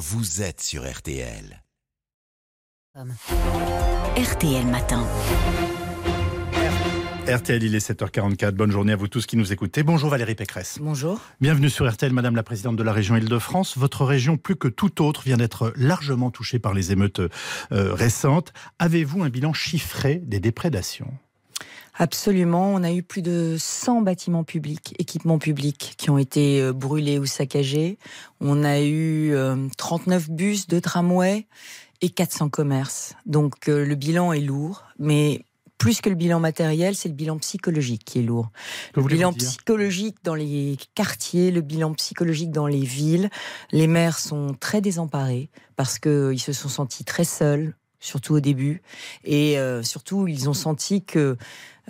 vous êtes sur RTL. RTL Matin. RTL, il est 7h44. Bonne journée à vous tous qui nous écoutez. Bonjour Valérie Pécresse. Bonjour. Bienvenue sur RTL, Madame la Présidente de la région Île-de-France. Votre région, plus que toute autre, vient d'être largement touchée par les émeutes euh, récentes. Avez-vous un bilan chiffré des déprédations? Absolument. On a eu plus de 100 bâtiments publics, équipements publics qui ont été euh, brûlés ou saccagés. On a eu 39 euh, bus de tramway et 400 commerces. Donc le bilan est lourd, mais plus que le bilan matériel, c'est le bilan psychologique qui est lourd. le bilan psychologique dans les quartiers, le bilan psychologique dans les villes. Les maires sont très désemparés parce qu'ils se sont sentis très seuls, surtout au début. Et euh, surtout, ils ont senti que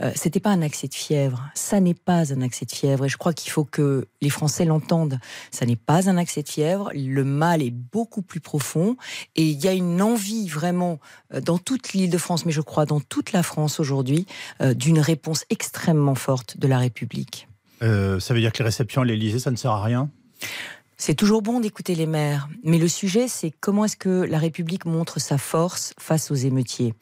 euh, c'était pas un accès de fièvre. Ça n'est pas un accès de fièvre. Et je crois qu'il faut que les Français l'entendent. Ça n'est pas un accès de fièvre. Le mal est beaucoup plus profond. Et il y a une envie vraiment euh, dans toute l'île de France, mais je crois dans toute la France aujourd'hui, euh, d'une réponse extrêmement forte de la République. ça veut dire que les réceptions à l'Élysée, ça ne sert à rien? C'est toujours bon d'écouter les maires, mais le sujet, c'est comment est-ce que la République montre sa force face aux émeutiers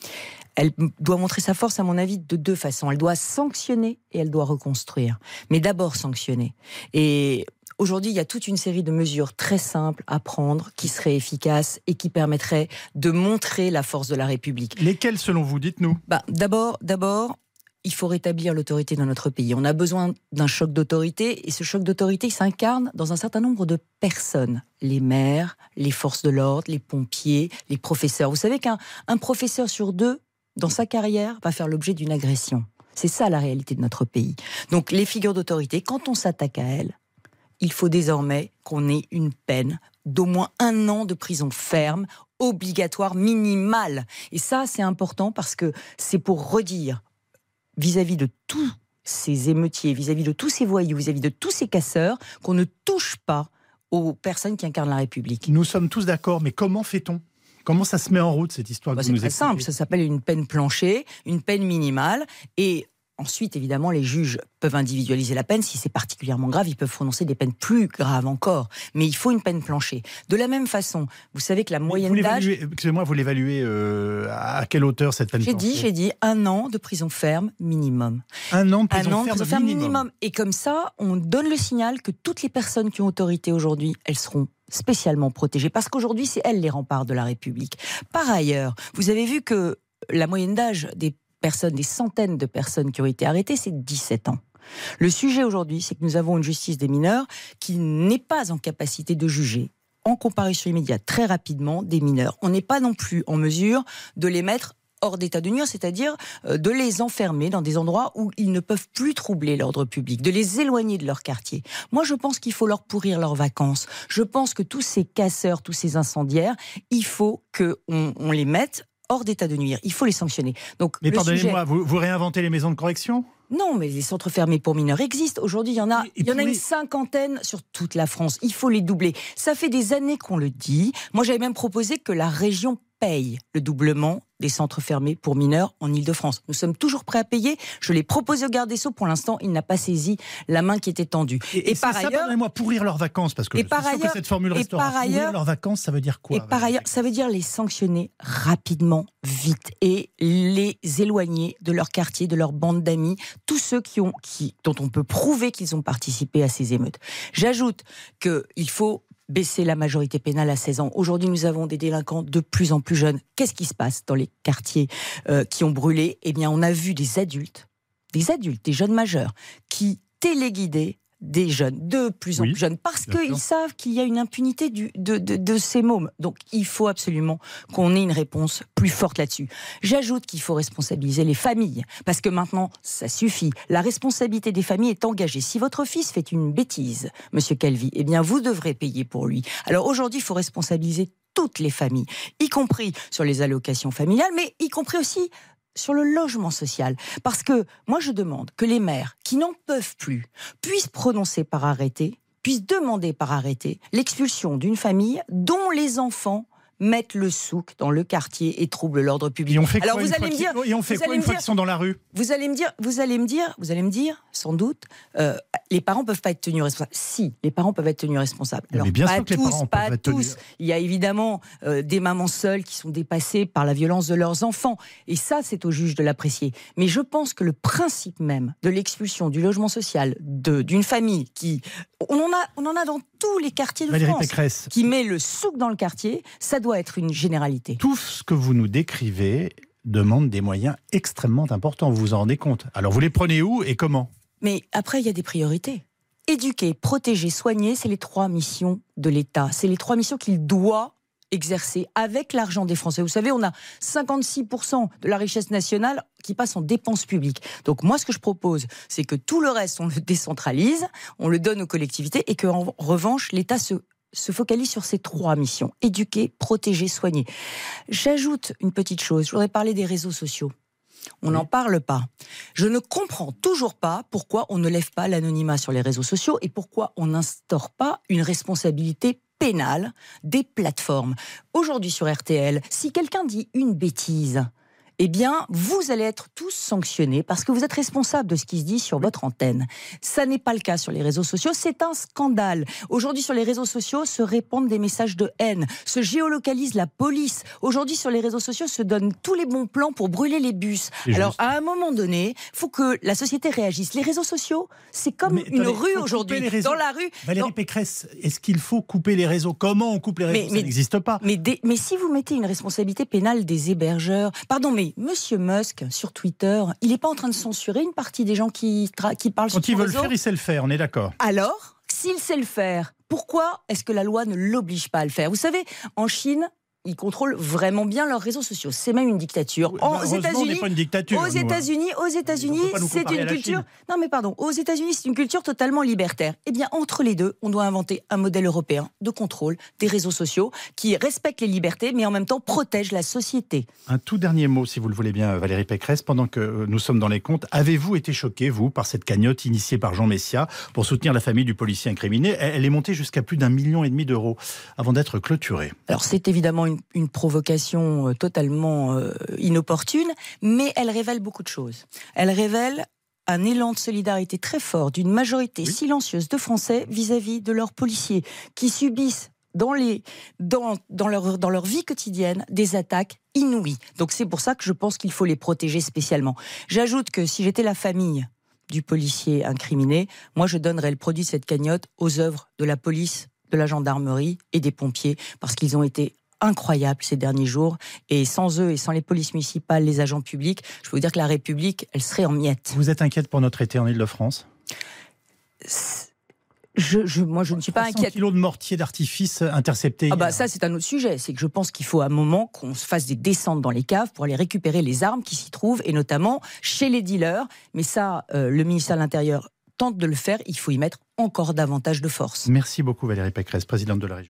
elle doit montrer sa force, à mon avis, de deux façons. Elle doit sanctionner et elle doit reconstruire. Mais d'abord sanctionner. Et Aujourd'hui, il y a toute une série de mesures très simples à prendre qui seraient efficaces et qui permettraient de montrer la force de la République. Lesquelles, selon vous Dites-nous? Bah, d'abord, d'abord, il faut rétablir l'autorité dans notre pays. On a besoin d'un choc d'autorité et ce choc d'autorité s'incarne dans un certain nombre de personnes. Les maires, les forces de l'ordre, les pompiers, les professeurs. Vous savez qu'un professeur sur deux dans sa carrière, va faire l'objet d'une agression. C'est ça la réalité de notre pays. Donc les figures d'autorité, quand on s'attaque à elles, il faut désormais qu'on ait une peine d'au moins un an de prison ferme, obligatoire, minimale. Et ça, c'est important parce que c'est pour redire vis-à-vis de tous ces émeutiers, vis-à-vis de tous ces voyous, vis-à-vis de tous ces casseurs, qu'on ne touche pas aux personnes qui incarnent la République. Nous sommes tous d'accord, mais comment fait-on? Comment ça se met en route cette histoire bah, C'est très simple, ça s'appelle une peine planchée, une peine minimale, et Ensuite, évidemment, les juges peuvent individualiser la peine. Si c'est particulièrement grave, ils peuvent prononcer des peines plus graves encore. Mais il faut une peine planchée. De la même façon, vous savez que la moyenne d'âge. Excusez-moi, vous l'évaluez euh, à quelle hauteur cette peine J'ai dit, j'ai dit un an de prison ferme minimum. Un an de prison, ferme, minimum. Et comme ça, on donne le signal que toutes les personnes qui ont autorité aujourd'hui, elles seront spécialement protégées. Parce qu'aujourd'hui, c'est elles les remparts de la République. Par ailleurs, vous avez vu que la moyenne d'âge des personnes, des centaines de personnes qui ont été arrêtées, c'est 17 ans. Le sujet aujourd'hui, c'est que nous avons une justice des mineurs qui n'est pas en capacité de juger en comparution immédiate très rapidement des mineurs. On n'est pas non plus en mesure de les mettre hors d'état de nuire, c'est-à-dire euh, de les enfermer dans des endroits où ils ne peuvent plus troubler l'ordre public, de les éloigner de leur quartier. Moi, je pense qu'il faut leur pourrir leurs vacances. Je pense que tous ces casseurs, tous ces incendiaires, il faut qu'on on les mette hors d'état de nuire. Il faut les sanctionner. Donc, Mais pardonnez-moi, vous, réinventez les maisons de correction? Non, mais les centres fermés pour mineurs existent. Aujourd'hui, il y en a, il y en a une cinquantaine sur toute la France. Il faut les doubler. Ça fait des années qu'on le dit. Moi, j'avais même proposé que la région paye le doublement des centres fermés pour mineurs en Ile-de-France. Nous sommes toujours prêts à payer. Je l'ai proposé au garde des Sceaux. Pour l'instant, il n'a pas saisi la main qui était tendue. Et, par ailleurs, moi pourrir leurs vacances, parce que et par ailleurs, que cette formule leurs vacances, ça veut dire quoi Et par ailleurs, ça veut dire les sanctionner rapidement, vite, et les éloigner de leur quartier, de leur bande d'amis, tous ceux qui ont, qui, dont on peut prouver qu'ils ont participé à ces émeutes. J'ajoute qu'il faut baisser la majorité pénale à 16 ans. Aujourd'hui, nous avons des délinquants de plus en plus jeunes. Qu'est-ce qui se passe dans les quartiers euh, qui ont brûlé? Eh bien, on a vu des adultes, des adultes, des jeunes majeurs, qui téléguidaient des jeunes, de plus en plus jeunes, parce qu'ils savent qu'il y a une impunité du, de, de, ces mômes. Donc il faut absolument qu'on ait une réponse plus forte là-dessus. J'ajoute qu'il faut responsabiliser les familles, parce que maintenant, ça suffit. La responsabilité des familles est engagée. Si votre fils fait une bêtise, monsieur Calvi, eh bien vous devrez payer pour lui. Alors aujourd'hui, il faut responsabiliser toutes les familles, y compris sur les allocations familiales, mais y compris aussi sur le logement social. Parce que moi, je demande que les maires qui n'en peuvent plus puissent prononcer par arrêté, puissent demander par arrêté l'expulsion d'une famille dont les enfants mettent le souk dans le quartier et troublent l'ordre public. Et on fait Alors quoi vous une allez fois me dire, qu'ils- et on fait vous quoi allez une me fois dire- qu'ils sont dans la rue? Vous allez me dire, vous allez me dire, vous allez me dire, sans doute, euh, les parents peuvent pas être tenus responsables. Si, les parents peuvent être tenus responsables. Mais Alors bien pas sûr que les tous, parents pas tous. tenus. Il y a évidemment euh, des mamans seules qui sont dépassées par la violence de leurs enfants, et ça, c'est au juge de l'apprécier. Mais je pense que le principe même de l'expulsion du logement social d'une famille qui, on en a, on en a dans tous les quartiers de Valérie France, Pécresse, qui met le souk dans le quartier, ça doit être une généralité. tout ce que vous nous décrivez demande des moyens extrêmement importants, vous vous en rendez compte. Alors vous les prenez où et comment? Mais après, il y a des priorités. Éduquer, protéger, soigner, c'est les trois missions de l'État. C'est les trois missions qu'il doit exercer avec l'argent des Français. Vous savez, on a 56% de la richesse nationale qui passe en dépenses publiques. Donc moi, ce que je propose, c'est que tout le reste, on le décentralise, on le donne aux collectivités et qu'en revanche, l'État se se focalise sur ces trois missions éduquer, protéger, soigner. J'ajoute une petite chose. Je voudrais parler des réseaux sociaux. On Oui. n'en parle pas. Je ne comprends toujours pas pourquoi on ne lève pas l'anonymat sur les réseaux sociaux et pourquoi on n'instaure pas une responsabilité pénale des plateformes. Aujourd'hui sur RTL, si quelqu'un dit une bêtise, eh bien, vous allez être tous sanctionnés parce que vous êtes responsable de ce qui se dit sur votre antenne. Ça n'est pas le cas sur les réseaux sociaux, c'est un scandale. Aujourd'hui, sur les réseaux sociaux, se répandent des messages de haine, se géolocalise la police. Aujourd'hui, sur les réseaux sociaux, se donnent tous les bons plans pour brûler les bus. Alors, à un moment donné, faut que la société réagisse. Les réseaux sociaux, c'est comme Mais une rue aujourd'hui. couper les réseaux. Dans la rue, Valérie dans- Pécresse, est-ce qu'il faut couper les réseaux? Comment on coupe les réseaux? Mais- Ça n'existe pas. Mais, des- mais si vous mettez une responsabilité pénale des hébergeurs, pardon, mais Monsieur Musk sur Twitter, il n'est pas en train de censurer une partie des gens qui, qui parlent Quand sur il son veut le faire, il sait le faire, on est d'accord. Alors, s'il sait le faire, pourquoi est-ce que la loi ne l'oblige pas à le faire? Vous savez, en Chine, ils contrôlent vraiment bien leurs réseaux sociaux. C'est même une dictature. Oui, aux n'est États-Unis, aux hein. États-Unis, aux États-Unis, c'est une culture. Non, mais pardon. Aux États-Unis, c'est une culture totalement libertaire. Eh bien, entre les deux, on doit inventer un modèle européen de contrôle des réseaux sociaux qui respecte les libertés, mais en même temps protège la société. Un tout dernier mot, si vous le voulez bien, Valérie Pécresse. Pendant que euh, nous sommes dans les comptes, avez-vous été choqué, vous, par cette cagnotte initiée par Jean Messia pour soutenir la famille du policier incriminé? Elle elle est montée jusqu'à plus d'un million et demi d'euros avant d'être clôturée. Alors c'est évidemment une, une provocation euh, totalement euh, inopportune, mais elle révèle beaucoup de choses. Elle révèle un élan de solidarité très fort d'une majorité Oui. silencieuse de Français vis-à-vis de leurs policiers qui subissent dans, les, dans, dans, leur, dans leur vie quotidienne des attaques inouïes. Donc c'est pour ça que je pense qu'il faut les protéger spécialement. J'ajoute que si j'étais la famille du policier incriminé, moi je donnerais le produit de cette cagnotte aux œuvres de la police, de la gendarmerie et des pompiers, parce qu'ils ont été incroyables ces derniers jours. Et sans eux et sans les polices municipales, les agents publics, je peux vous dire que la République, elle serait en miettes. Vous êtes inquiète pour notre été en Ile-de-France? Je, je- moi, je ne suis pas 300 inquiète. kilos de mortier d'artifice interceptés. Ah bah ça c'est un autre sujet, c'est que je pense qu'il faut à un moment qu'on se fasse des descentes dans les caves pour aller récupérer les armes qui s'y trouvent et notamment chez les dealers. Mais ça, euh, le ministère de l'Intérieur tente de le faire, il faut y mettre encore davantage de force. Merci beaucoup Valérie Pécresse, présidente de la région.